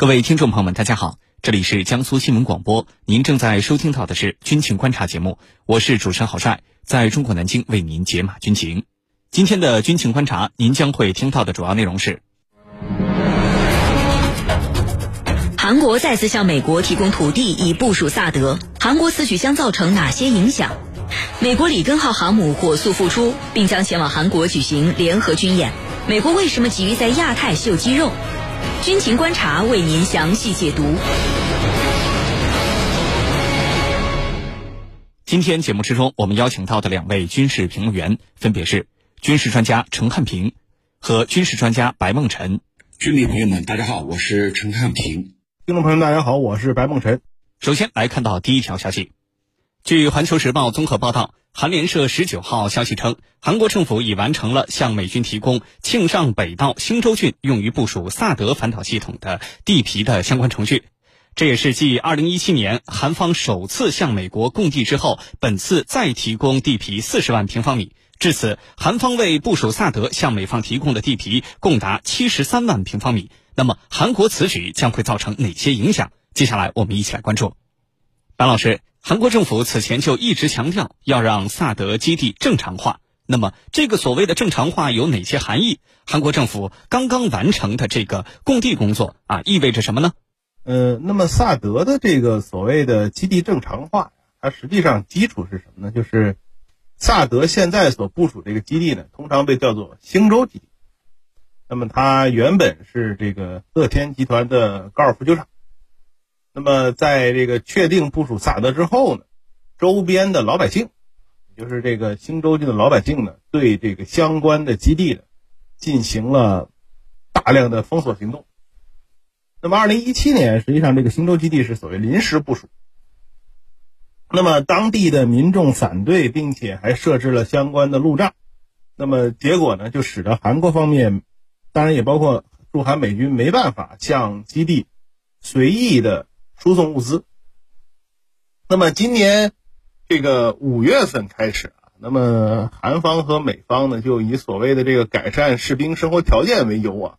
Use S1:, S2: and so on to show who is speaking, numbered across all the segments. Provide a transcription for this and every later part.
S1: 各位听众朋友们，大家好，这里是江苏新闻广播，您正在收听到的是军情观察节目，我是主持人郝帅，在中国南京为您解码军情。今天的军情观察，您将会听到的主要内容是：
S2: 韩国再次向美国提供土地以部署萨德，韩国此举将造成哪些影响？美国里根号航母火速复出，并将前往韩国举行联合军演，美国为什么急于在亚太秀肌肉？军情观察为您详细解读。
S1: 今天节目之中，我们邀请到的两位军事评论员分别是军事专家陈汉平和军事专家白梦辰。
S3: 军迷朋友们，大家好，我是陈汉平。
S4: 听众朋友们，大家好，我是白梦辰。
S1: 首先来看到第一条消息，据《环球时报》综合报道。韩联社十九号消息称，韩国政府已完成了向美军提供庆尚北道兴州郡用于部署萨德反导系统的地皮的相关程序。这也是继二零一七年韩方首次向美国供地之后，本次再提供地皮四十万平方米。至此，韩方为部署萨德向美方提供的地皮共达七十三万平方米。那么，韩国此举将会造成哪些影响？接下来我们一起来关注。白老师。韩国政府此前就一直强调要让萨德基地正常化。那么，这个所谓的正常化有哪些含义？韩国政府刚刚完成的这个供地工作啊，意味着什么呢？
S4: 呃，那么萨德的这个所谓的基地正常化，它实际上基础是什么呢？就是萨德现在所部署这个基地呢，通常被叫做星洲基地。那么它原本是这个乐天集团的高尔夫球场。那么，在这个确定部署萨德之后呢，周边的老百姓，也就是这个新州郡的老百姓呢，对这个相关的基地，进行了大量的封锁行动。那么，二零一七年，实际上这个新州基地是所谓临时部署。那么，当地的民众反对，并且还设置了相关的路障。那么，结果呢，就使得韩国方面，当然也包括驻韩美军，没办法向基地随意的。输送物资。那么今年这个五月份开始啊，那么韩方和美方呢，就以所谓的这个改善士兵生活条件为由啊，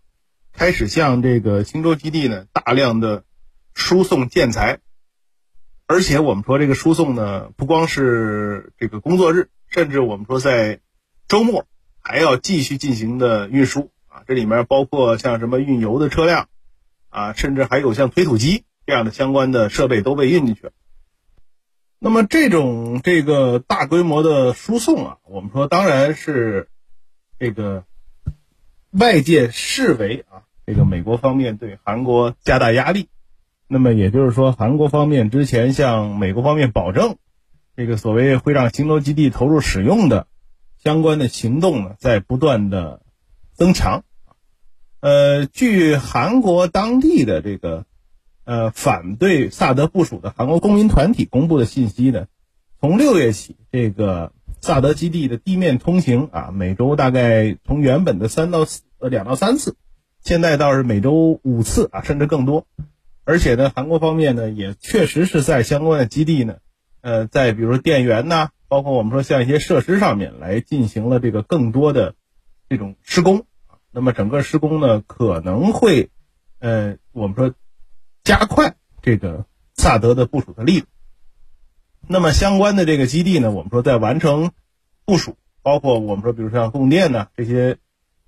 S4: 开始向这个新州基地呢大量的输送建材。而且我们说这个输送呢，不光是这个工作日，甚至我们说在周末还要继续进行的运输啊。这里面包括像什么运油的车辆啊，甚至还有像推土机。这样的相关的设备都被运进去了。那么这种这个大规模的输送啊，我们说当然是这个外界视为啊，这个美国方面对韩国加大压力。那么也就是说，韩国方面之前向美国方面保证，这个所谓会让新罗基地投入使用的相关的行动呢，在不断的增强。呃，据韩国当地的这个。呃，反对萨德部署的韩国公民团体公布的信息呢，从六月起，这个萨德基地的地面通行啊，每周大概从原本的三到四呃两到三次，现在倒是每周五次啊，甚至更多。而且呢，韩国方面呢，也确实是在相关的基地呢，呃，在比如说电源呐，包括我们说像一些设施上面来进行了这个更多的这种施工那么整个施工呢，可能会呃，我们说。加快这个萨德的部署的力度。那么相关的这个基地呢，我们说在完成部署，包括我们说，比如像供电呢这些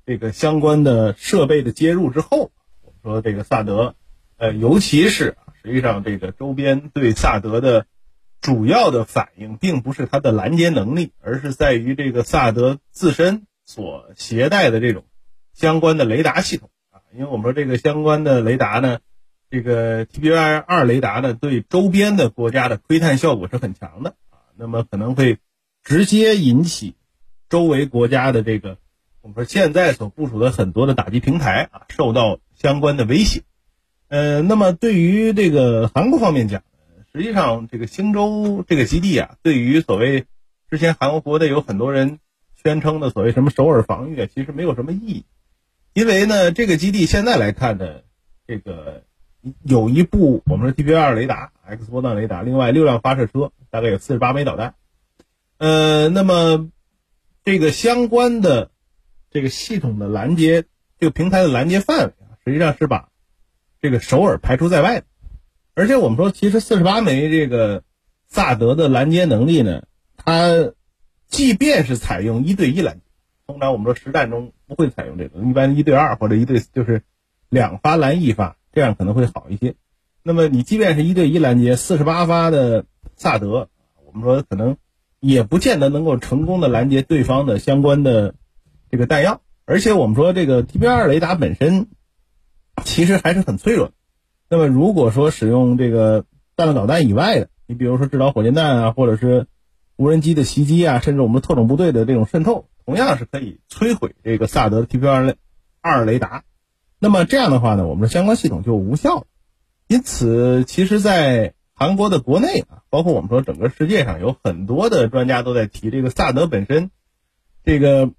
S4: 这个相关的设备的接入之后，我们说这个萨德，呃，尤其是实际上这个周边对萨德的主要的反应，并不是它的拦截能力，而是在于这个萨德自身所携带的这种相关的雷达系统啊。因为我们说这个相关的雷达呢。这个 TBI 二雷达呢，对周边的国家的窥探效果是很强的啊，那么可能会直接引起周围国家的这个我们说现在所部署的很多的打击平台啊受到相关的威胁。呃，那么对于这个韩国方面讲，实际上这个星洲这个基地啊，对于所谓之前韩国国内有很多人宣称的所谓什么首尔防御啊，其实没有什么意义，因为呢，这个基地现在来看呢，这个。有一部我们说 T P 二雷达 X 波段雷达，另外六辆发射车，大概有四十八枚导弹。呃，那么这个相关的这个系统的拦截，这个平台的拦截范围啊，实际上是把这个首尔排除在外的。而且我们说，其实四十八枚这个萨德的拦截能力呢，它即便是采用一对一拦截，通常我们说实战中不会采用这个，一般一对二或者一对就是两发拦一发，这样可能会好一些。那么你即便是一对一拦截，四十八发的萨德，我们说可能也不见得能够成功的拦截对方的相关的这个弹药。而且我们说这个 TBR 雷达本身其实还是很脆弱。那么如果说使用这个弹道导弹以外的，你比如说制导火箭弹啊，或者是无人机的袭击啊，甚至我们特种部队的这种渗透，同样是可以摧毁这个萨德的 TB2 二雷达。那么这样的话呢，我们的相关系统就无效了。因此，其实，在韩国的国内啊，包括我们说整个世界上，有很多的专家都在提这个萨德本身，这个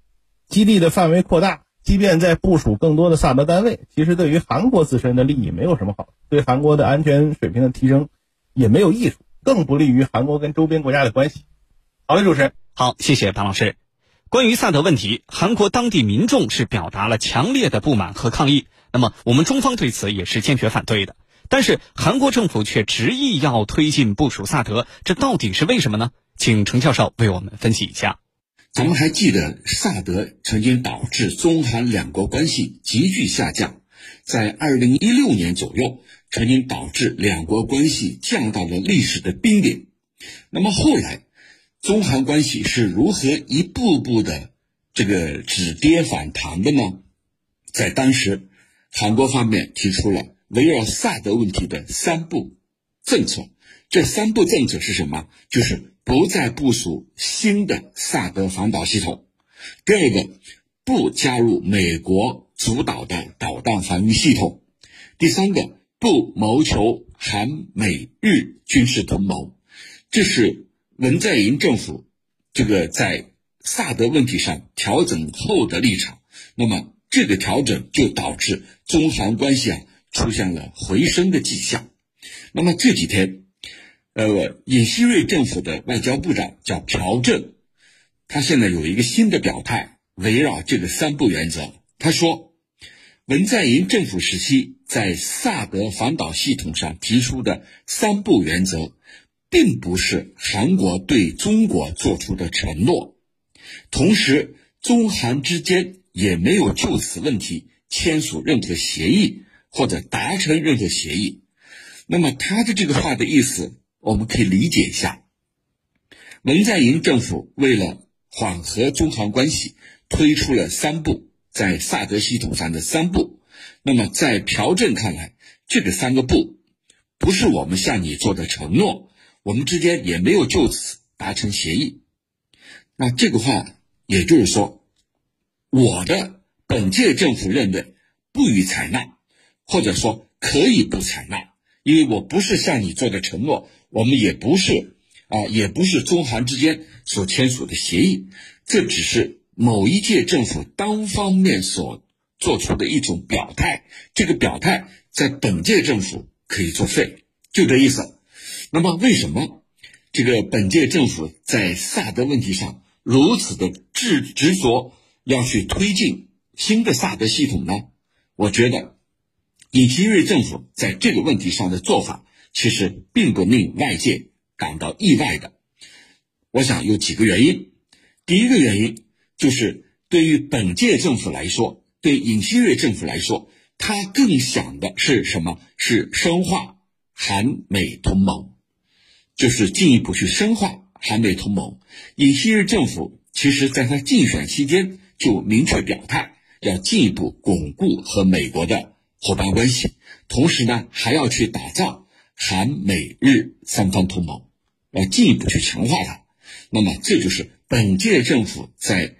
S4: 基地的范围扩大，即便在部署更多的萨德单位，其实对于韩国自身的利益没有什么好，对韩国的安全水平的提升也没有益处，更不利于韩国跟周边国家的关系。好的，主持人，
S1: 好，谢谢庞老师。关于萨德问题，韩国当地民众是表达了强烈的不满和抗议，那么我们中方对此也是坚决反对的。但是韩国政府却执意要推进部署萨德，这到底是为什么呢？请程教授为我们分析一下。
S3: 咱们还记得萨德曾经导致中韩两国关系急剧下降，在二零一六年左右，曾经导致两国关系降到了历史的冰点。那么后来，中韩关系是如何一步步的这个止跌反弹的呢？在当时，韩国方面提出了。围绕萨德问题的三步政策，这三步政策是什么？就是不再部署新的萨德反导系统；第二个，不加入美国主导的导弹防御系统；第三个，不谋求韩美日军事同盟。这是文在寅政府这个在萨德问题上调整后的立场。那么，这个调整就导致中韩关系啊。出现了回升的迹象。那么这几天，呃，尹锡瑞政府的外交部长叫朴正，他现在有一个新的表态，围绕这个三不原则。他说，文在寅政府时期在萨德反导系统上提出的三不原则，并不是韩国对中国做出的承诺，同时中韩之间也没有就此问题签署任何协议。或者达成任何协议，那么他的这个话的意思，我们可以理解一下。文在寅政府为了缓和中韩关系，推出了三步在萨德系统上的三步。那么在朴正看来，这个三个步不是我们向你做的承诺，我们之间也没有就此达成协议。那这个话也就是说，我的本届政府认为不予采纳。或者说可以不采纳，因为我不是向你做的承诺，我们也不是啊，也不是中韩之间所签署的协议，这只是某一届政府单方面所做出的一种表态。这个表态在本届政府可以作废，就这意思。那么，为什么这个本届政府在萨德问题上如此的执执着要去推进新的萨德系统呢？我觉得。尹锡悦政府在这个问题上的做法，其实并不令外界感到意外的。我想有几个原因。第一个原因就是，对于本届政府来说，对尹锡悦政府来说，他更想的是什么？是深化韩美同盟，就是进一步去深化韩美同盟。尹锡悦政府其实在他竞选期间就明确表态，要进一步巩固和美国的。伙伴关系，同时呢，还要去打造韩美日三方同盟，要进一步去强化它。那么，这就是本届政府在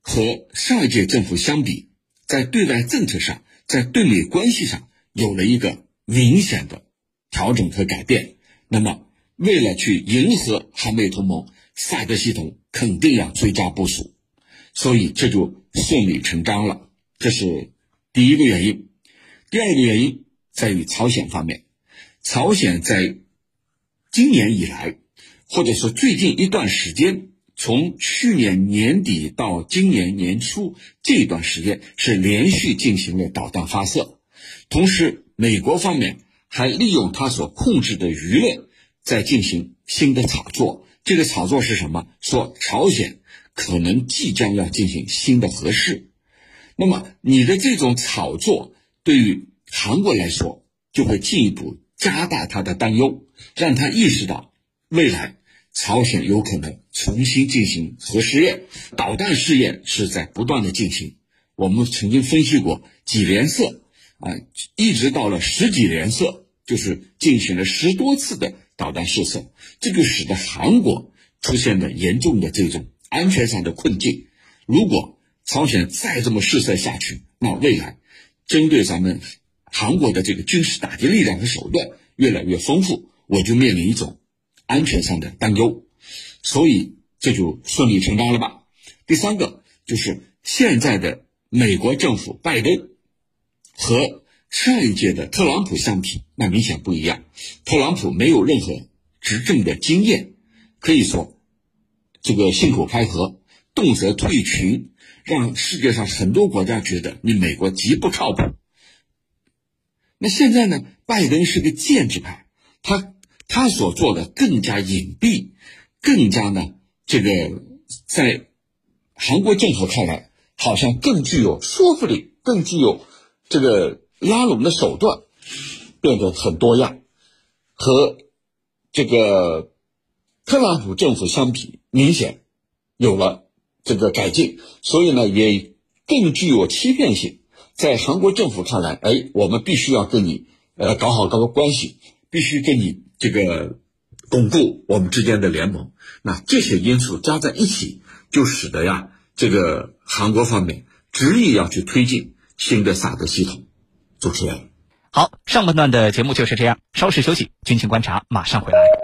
S3: 和上一届政府相比，在对外政策上，在对美关系上有了一个明显的调整和改变。那么，为了去迎合韩美同盟，萨德系统肯定要追加部署，所以这就顺理成章了。这是第一个原因。第二个原因在于朝鲜方面，朝鲜在今年以来，或者说最近一段时间，从去年年底到今年年初这段时间，是连续进行了导弹发射，同时美国方面还利用他所控制的舆论，在进行新的炒作。这个炒作是什么？说朝鲜可能即将要进行新的核试。那么你的这种炒作，对于韩国来说，就会进一步加大他的担忧，让他意识到未来朝鲜有可能重新进行核试验，导弹试验是在不断的进行。我们曾经分析过几连射啊，一直到了十几连射，就是进行了十多次的导弹试射，这就使得韩国出现了严重的这种安全上的困境。如果朝鲜再这么试射下去，那未来针对咱们韩国的这个军事打击力量和手段越来越丰富，我就面临一种安全上的担忧，所以这就顺理成章了吧？第三个就是现在的。美国政府拜登和上一届的特朗普相比，那明显不一样。特朗普没有任何执政的经验，可以说这个信口开河，动辄退群，让世界上很多国家觉得你美国极不靠谱。那现在呢？拜登是个建制派，他他所做的更加隐蔽，更加呢这个在韩国政府看来。好像更具有说服力，更具有这个拉拢的手段，变得很多样，和这个特朗普政府相比，明显有了这个改进，所以呢，也更具有欺骗性。在韩国政府看来，哎，我们必须要跟你呃搞好这个关系，必须跟你这个巩固我们之间的联盟。那这些因素加在一起，就使得呀。这个韩国方面执意要去推进新的萨德系统。主持人，
S1: 好，上半段的节目就是这样，稍事休息，军情观察马上回来。